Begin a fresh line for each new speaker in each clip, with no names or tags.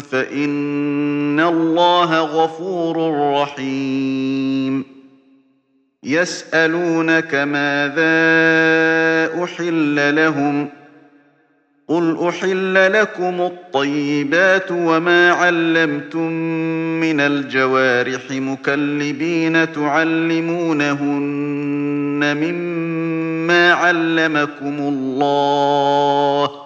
فإن الله غفور رحيم يسألونك ماذا أحل لهم قل أحل لكم الطيبات وما علمتم من الجوارح مكلبين تعلمونهن مما علمكم الله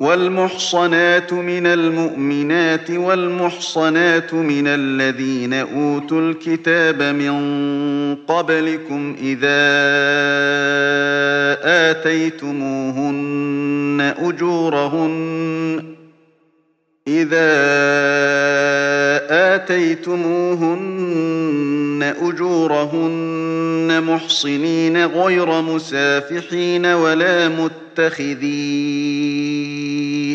والمحصنات من المؤمنات والمحصنات من الذين أوتوا الكتاب من قبلكم إذا آتيتموهن أجورهن إذا آتيتموهن أجورهن محصنين غير مسافحين ولا متخذين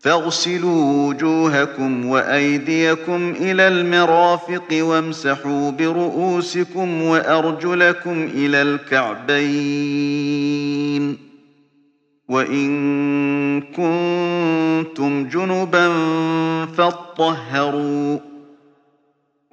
فاغسلوا وجوهكم وأيديكم إلى المرافق وامسحوا برؤوسكم وأرجلكم إلى الكعبين وإن كنتم جنبا فاطهروا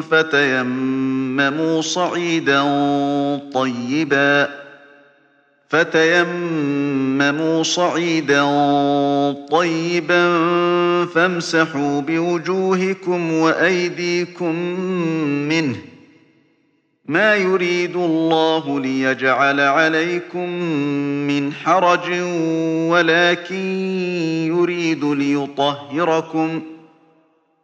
فتيمموا صعيدا طيبا فتيمموا صعيدا طيبا فامسحوا بوجوهكم وأيديكم منه ما يريد الله ليجعل عليكم من حرج ولكن يريد ليطهركم ۖ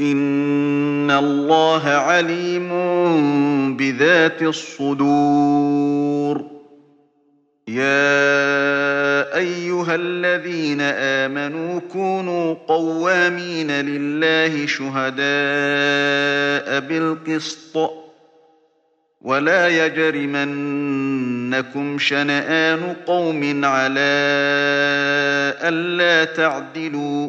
إن الله عليم بذات الصدور يا أيها الذين آمنوا كونوا قوامين لله شهداء بالقسط ولا يجرمنكم شنآن قوم على ألا تعدلوا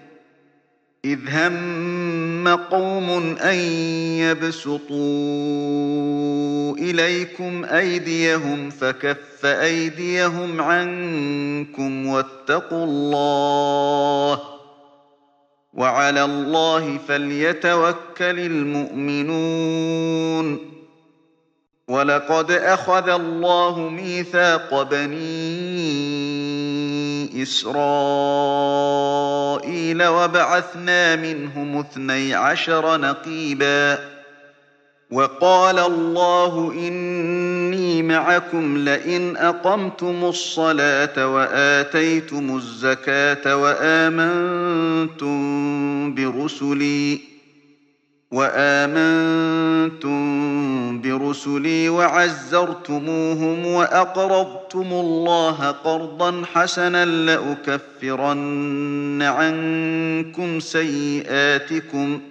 إذ هم قوم أن يبسطوا إليكم أيديهم فكف أيديهم عنكم واتقوا الله وعلى الله فليتوكل المؤمنون ولقد أخذ الله ميثاق بنين إسرائيل وبعثنا منهم اثني عشر نقيبا وقال الله إني معكم لئن أقمتم الصلاة وآتيتم الزكاة وآمنتم برسلي وآمنتم برسلي وعزرتموهم وأقرضتم الله قرضا حسنا لأكفرن عنكم سيئاتكم ۖ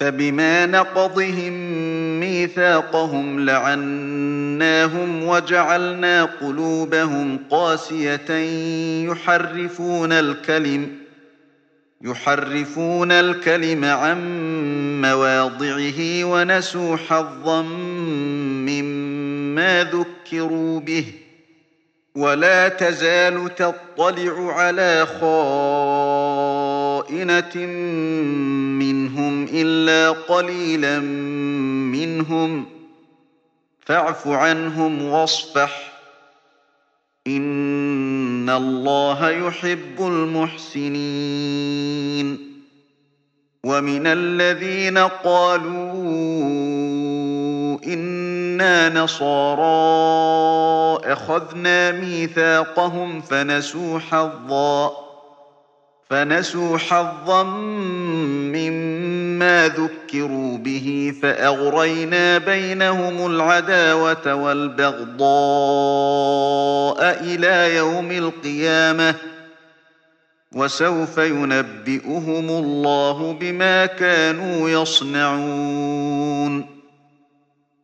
فبما نقضهم ميثاقهم لعناهم وجعلنا قلوبهم قاسية يحرفون الكلم يحرفون الكلم عن مواضعه ونسوا حظا مما ذكروا به ولا تزال تطلع على خاص خائنة منهم إلا قليلا منهم فاعف عنهم واصفح إن الله يحب المحسنين ومن الذين قالوا إنا نصارى أخذنا ميثاقهم فنسوا حظاً فنسوا حظا مما ذكروا به فأغرينا بينهم العداوة والبغضاء إلى يوم القيامة وسوف ينبئهم الله بما كانوا يصنعون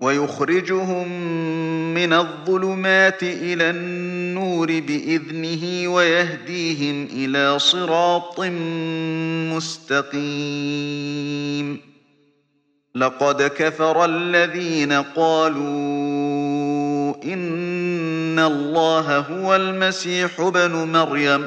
ويخرجهم من الظلمات إلى النور بإذنه ويهديهم إلى صراط مستقيم لقد كفر الذين قالوا إن الله هو المسيح بن مريم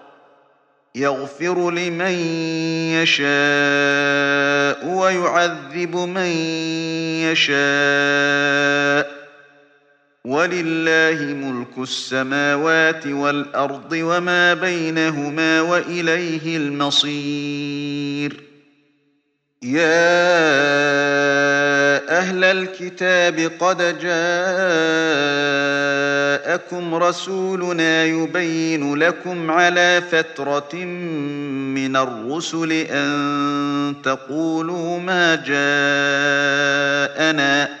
يغفر لمن يشاء ويعذب من يشاء ولله ملك السماوات والأرض وما بينهما وإليه المصير يا أهل الكتاب قد جاءكم رسولنا يبين لكم على فترة من الرسل أن تقولوا ما جاءنا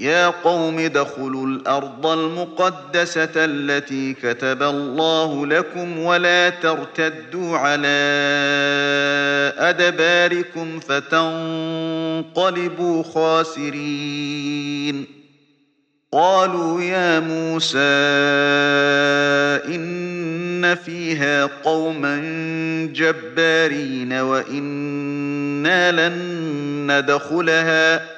يا قوم ادخلوا الأرض المقدسة التي كتب الله لكم ولا ترتدوا على أدباركم فتنقلبوا خاسرين قالوا يا موسى إن فيها قوما جبارين وإنا لن ندخلها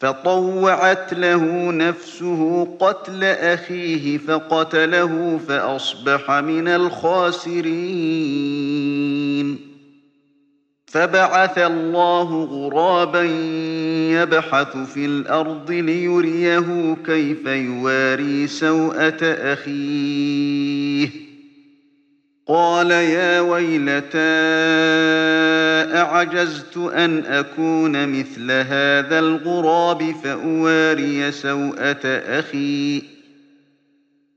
فطوعت له نفسه قتل أخيه فقتله فأصبح من الخاسرين فبعث الله غرابا يبحث في الأرض ليريه كيف يواري سوءة أخيه قال يا ويلتى أعجزت أن أكون مثل هذا الغراب فأواري سوءة أخي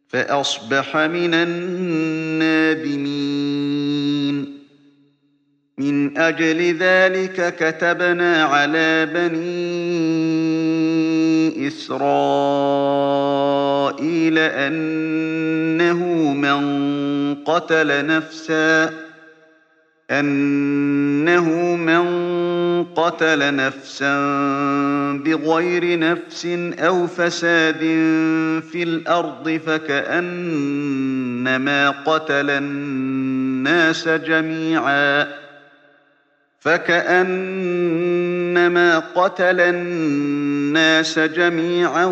فأصبح من النادمين من أجل ذلك كتبنا على بنين إسرائيل أنه من قتل نفسا أنه من قتل نفسا بغير نفس أو فساد في الأرض فكأنما قتل الناس جميعا فكأنما قتل الناس الناس جميعا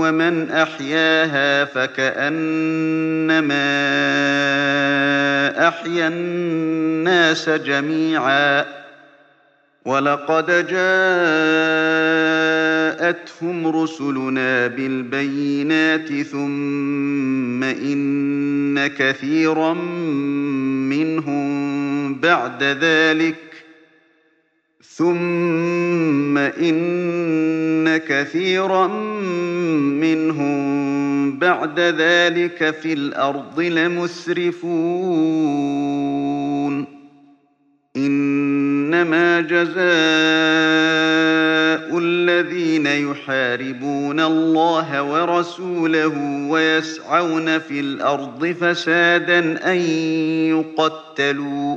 ومن أحياها فكأنما أحيا الناس جميعا ولقد جاءتهم رسلنا بالبينات ثم إن كثيرا منهم بعد ذلك ثم إن كثيرا منهم بعد ذلك في الأرض لمسرفون إنما جزاء الذين يحاربون الله ورسوله ويسعون في الأرض فسادا أن يقتلوا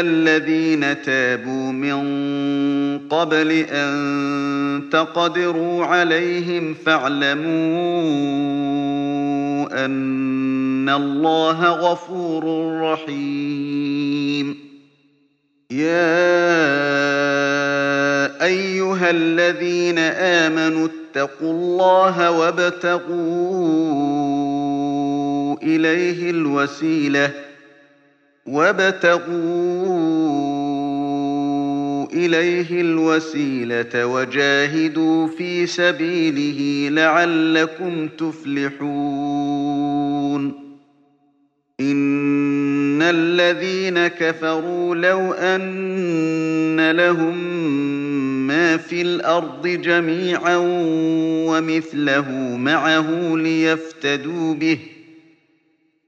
إِلَّا الَّذِينَ تَابُوا مِن قَبْلِ أَن تَقْدِرُوا عَلَيْهِمْ فَاعْلَمُوا أَنَّ اللَّهَ غَفُورٌ رَّحِيمٌ يَا أَيُّهَا الَّذِينَ آمَنُوا اتَّقُوا اللَّهَ وَابْتَغُوا إِلَيْهِ الْوَسِيلَةَ وابتغوا إليه الوسيلة وجاهدوا في سبيله لعلكم تفلحون إن الذين كفروا لو أن لهم ما في الأرض جميعا ومثله معه ليفتدوا به ۖ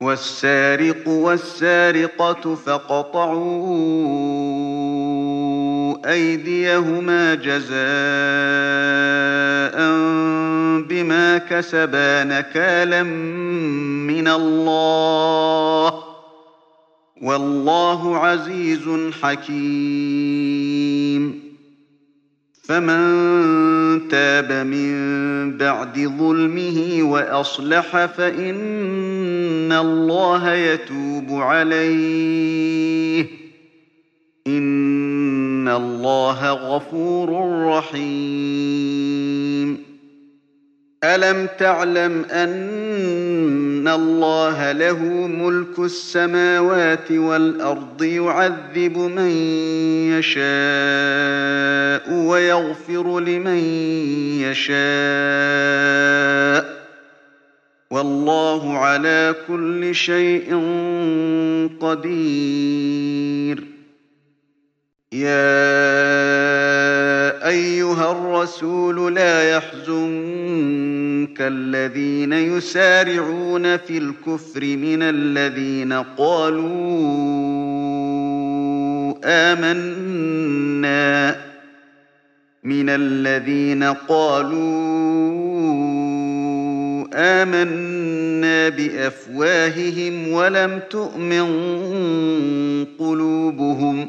والسارق والسارقة فقطعوا أيديهما جزاء بما كسبا نكالا من الله والله عزيز حكيم فمن تاب من بعد ظلمه وأصلح فإن الله يتوب عليه إن الله غفور رحيم ألم تعلم أن إن الله له ملك السماوات والأرض يعذب من يشاء ويغفر لمن يشاء والله على كل شيء قدير يا أيها الرسول لا يحزنك الذين يسارعون في الكفر من الذين قالوا آمنا من الذين قالوا آمنا بأفواههم ولم تؤمن قلوبهم ۖ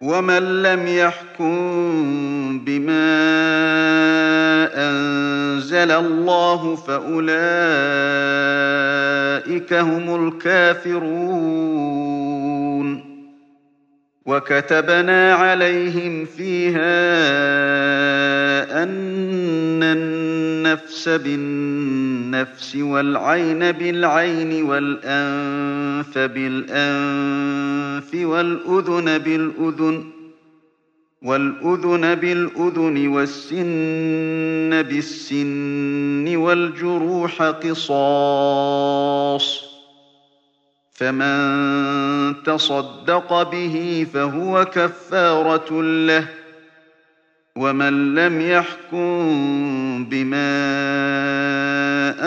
ومن لم يحكم بما أنزل الله فأولئك هم الكافرون وكتبنا عليهم فيها أن النفس بالنفس والعين بالعين والأنف بالأنف بالأنف والأذن بالأذن والأذن بالأذن والسن بالسن والجروح قصاص فمن تصدق به فهو كفارة له ومن لم يحكم بما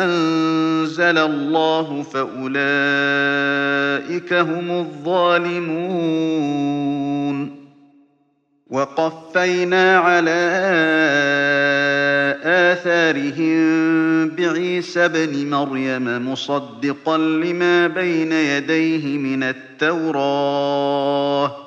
أنزل الله فأولئك هم الظالمون وقفينا على آثارهم بعيسى بن مريم مصدقا لما بين يديه من التوراه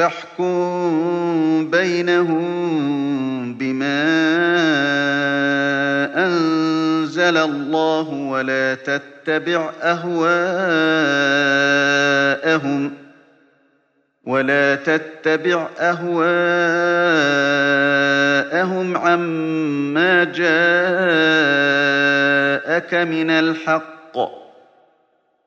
فاحكم بينهم بما أنزل الله ولا تتبع أهواءهم ولا تتبع أهواءهم عما جاءك من الحق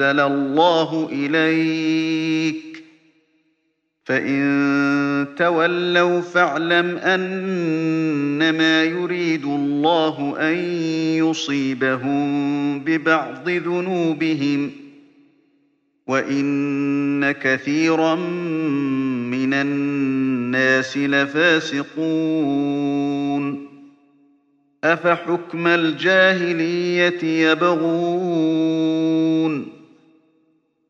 أنزل الله إليك فإن تولوا فاعلم أنما يريد الله أن يصيبهم ببعض ذنوبهم وإن كثيرا من الناس لفاسقون أفحكم الجاهلية يبغون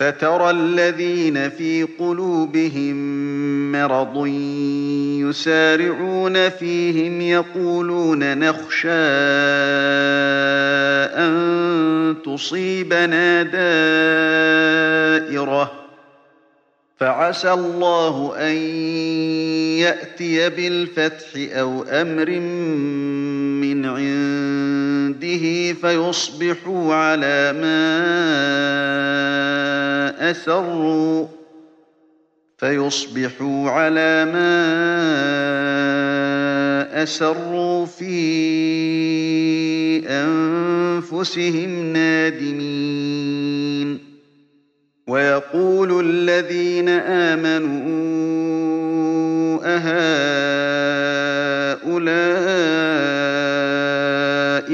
فترى الذين في قلوبهم مرض يسارعون فيهم يقولون نخشى أن تصيبنا دائرة فعسى الله أن يأتي بالفتح أو أمر فيصبحوا على ما أسروا فيصبحوا على ما أسروا في أنفسهم نادمين ويقول الذين آمنوا أهؤلاء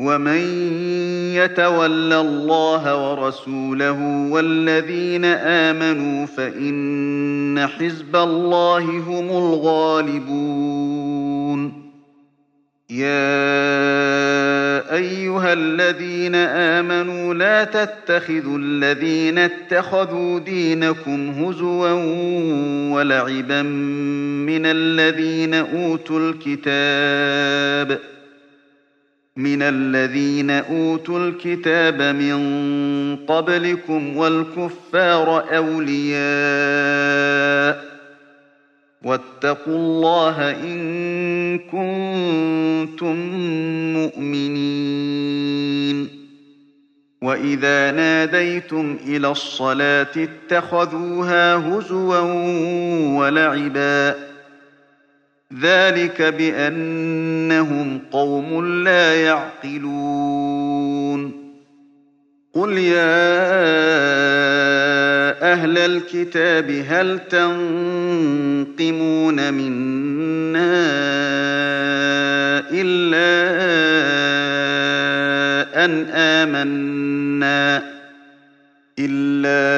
ومن يتول الله ورسوله والذين آمنوا فإن حزب الله هم الغالبون يا أيها الذين آمنوا لا تتخذوا الذين اتخذوا دينكم هزوا ولعبا من الذين أوتوا الكتاب ۖ من الذين أوتوا الكتاب من قبلكم والكفار أولياء واتقوا الله إن كنتم مؤمنين وإذا ناديتم إلى الصلاة اتخذوها هزوا ولعباً ذلك بأنهم قوم لا يعقلون قل يا أهل الكتاب هل تنقمون منا إلا أن آمنا إلا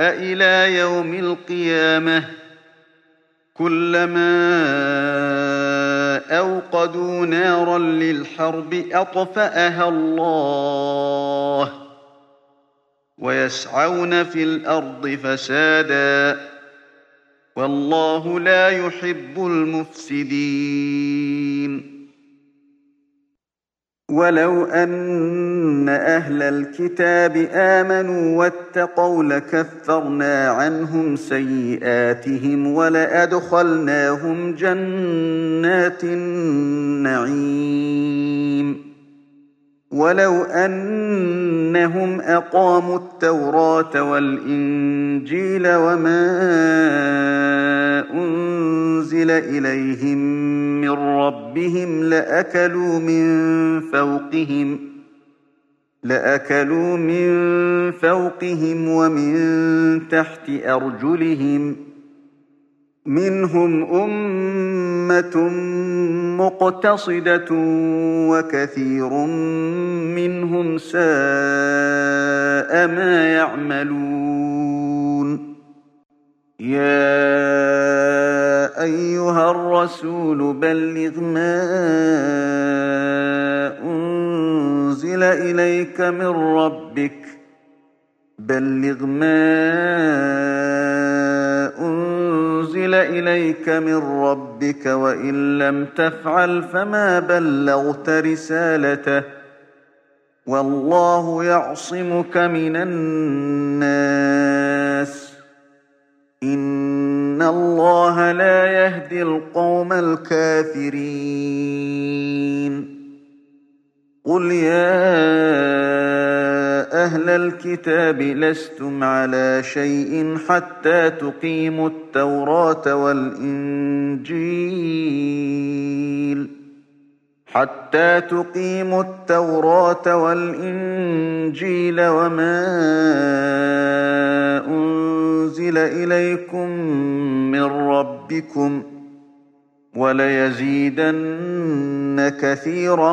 إلى يوم القيامة كلما أوقدوا نارا للحرب أطفأها الله ويسعون في الأرض فسادا والله لا يحب المفسدين ولو أن أهل الكتاب آمنوا واتقوا لكفرنا عنهم سيئاتهم ولأدخلناهم جنات النعيم ولو أنهم أقاموا التوراة والإنجيل وما أنزل إليهم من ربهم لأكلوا من فوقهم لأكلوا من فوقهم ومن تحت أرجلهم ۖ منهم أمة مقتصدة وكثير منهم ساء ما يعملون يا أيها الرسول بلغ ما أنزل إليك من ربك بلغ ما إليك من ربك وإن لم تفعل فما بلغت رسالته والله يعصمك من الناس إن الله لا يهدي القوم الكافرين قل يا أهل الكتاب لستم على شيء حتى تقيموا التوراة والإنجيل حتى تقيموا التوراة والإنجيل وما أنزل إليكم من ربكم وليزيدن كثيرا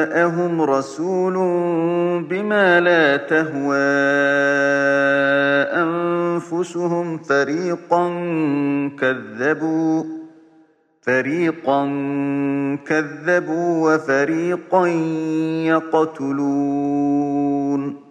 جاءهم رسول بما لا تهوى أنفسهم فريقا كذبوا فريقا كذبوا وفريقا يقتلون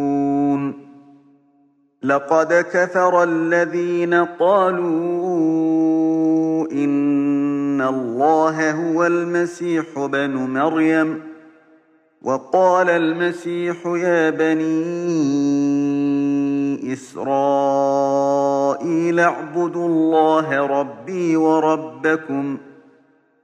لقد كفر الذين قالوا إن الله هو المسيح بن مريم وقال المسيح يا بني إسرائيل اعبدوا الله ربي وربكم ۖ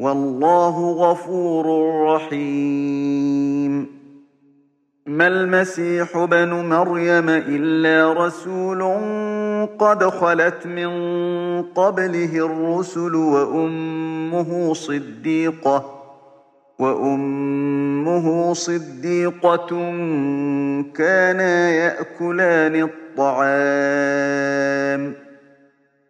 والله غفور رحيم ما المسيح بن مريم إلا رسول قد خلت من قبله الرسل وأمه صديقة وأمه صديقة كانا يأكلان الطعام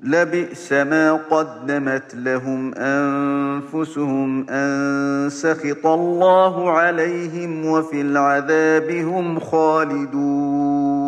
لبئس ما قدمت لهم أنفسهم أن سخط الله عليهم وفي العذاب هم خالدون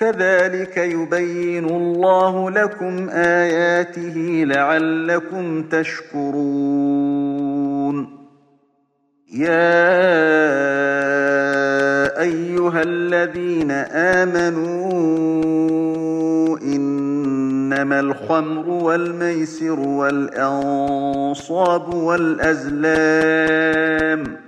كذلك يبين الله لكم آياته لعلكم تشكرون يا أيها الذين آمنوا إنما الخمر والميسر والأنصاب والأزلام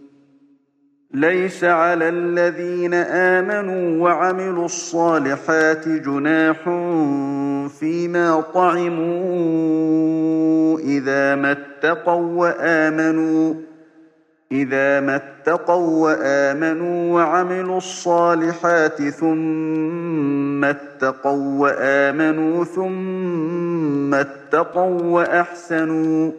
ليس على الذين آمنوا وعملوا الصالحات جناح فيما طعموا إذا ما اتقوا وآمنوا إذا ما اتقوا وآمنوا وعملوا الصالحات ثم اتقوا وآمنوا ثم اتقوا وأحسنوا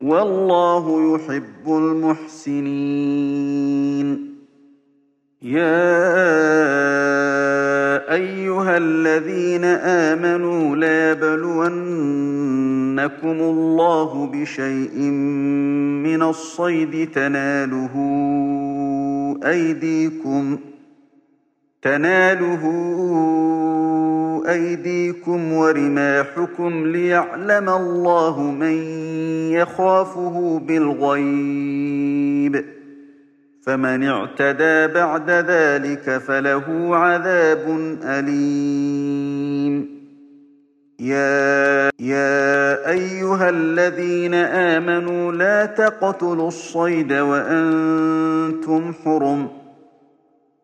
والله يحب المحسنين يا أيها الذين آمنوا لا يبلونكم الله بشيء من الصيد تناله أيديكم تناله أيديكم ورماحكم ليعلم الله من يخافه بالغيب فمن اعتدى بعد ذلك فله عذاب أليم يا, يا أيها الذين آمنوا لا تقتلوا الصيد وأنتم حرم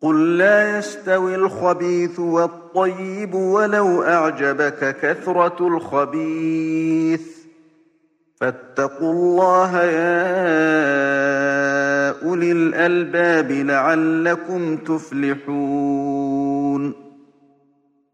قل لا يستوي الخبيث والطيب ولو أعجبك كثرة الخبيث فاتقوا الله يا أولي الألباب لعلكم تفلحون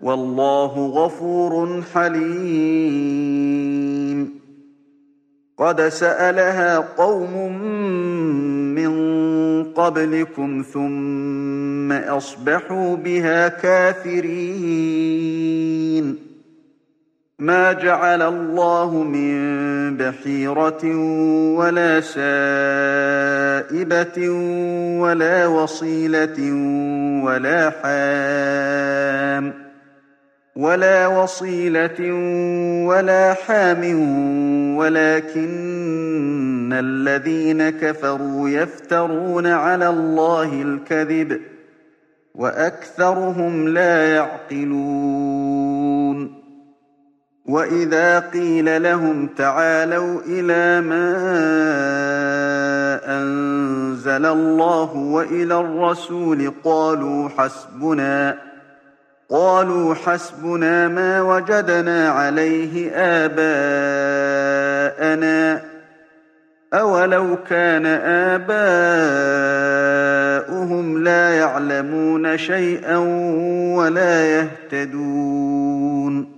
والله غفور حليم قد سألها قوم من قبلكم ثم أصبحوا بها كافرين ما جعل الله من بحيرة ولا سائبة ولا وصيلة ولا حام ولا وصيلة ولا حام ولكن الذين كفروا يفترون على الله الكذب وأكثرهم لا يعقلون وإذا قيل لهم تعالوا إلى ما أنزل الله وإلى الرسول قالوا حسبنا قالوا حسبنا ما وجدنا عليه آباءنا أولو كان آباؤهم لا يعلمون شيئا ولا يهتدون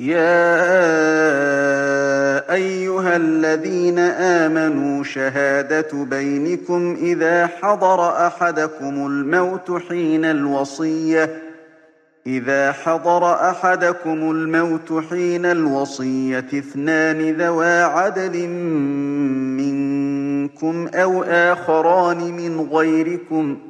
يا أيها الذين آمنوا شهادة بينكم إذا حضر أحدكم الموت حين الوصية إذا حضر أحدكم الموت حين الوصية اثنان ذوا عدل منكم أو آخران من غيركم ۖ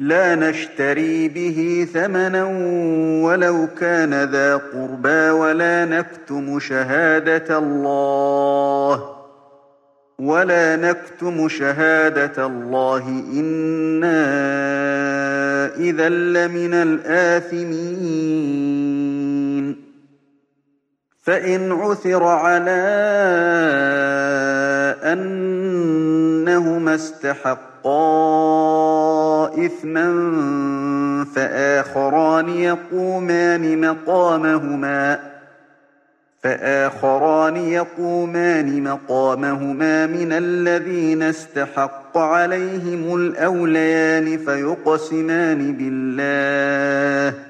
لا نشتري به ثمنا ولو كان ذا قربى ولا نكتم شهادة الله ولا نكتم شهادة الله إنا إذا لمن الآثمين فإن عثر على أنهما استحق يلقى إثما فآخران يقومان مقامهما فآخران يقومان مقامهما من الذين استحق عليهم الأوليان فيقسمان بالله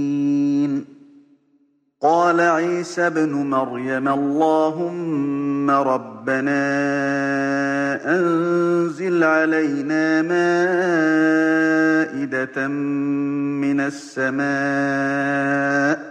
قال عيسى ابن مريم اللهم ربنا أنزل علينا مائدة من السماء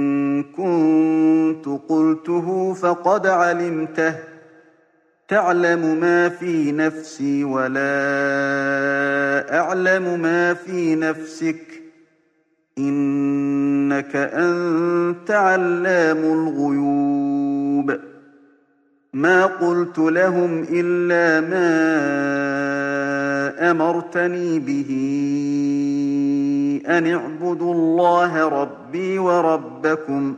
كنت قلته فقد علمته تعلم ما في نفسي ولا أعلم ما في نفسك إنك أنت علام الغيوب ما قلت لهم إلا ما أمرتني به أن اعبدوا الله ربي وربكم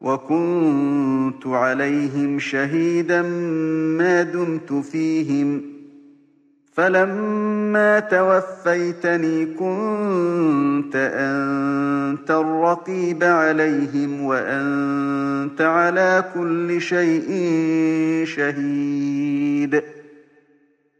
وكنت عليهم شهيدا ما دمت فيهم فلما توفيتني كنت أنت الرقيب عليهم وأنت على كل شيء شهيد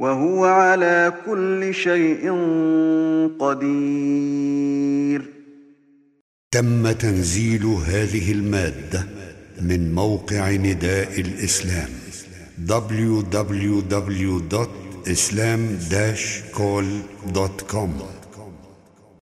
وهو على كل شيء قدير
تم تنزيل هذه المادة من موقع نداء الإسلام www.islam-call.com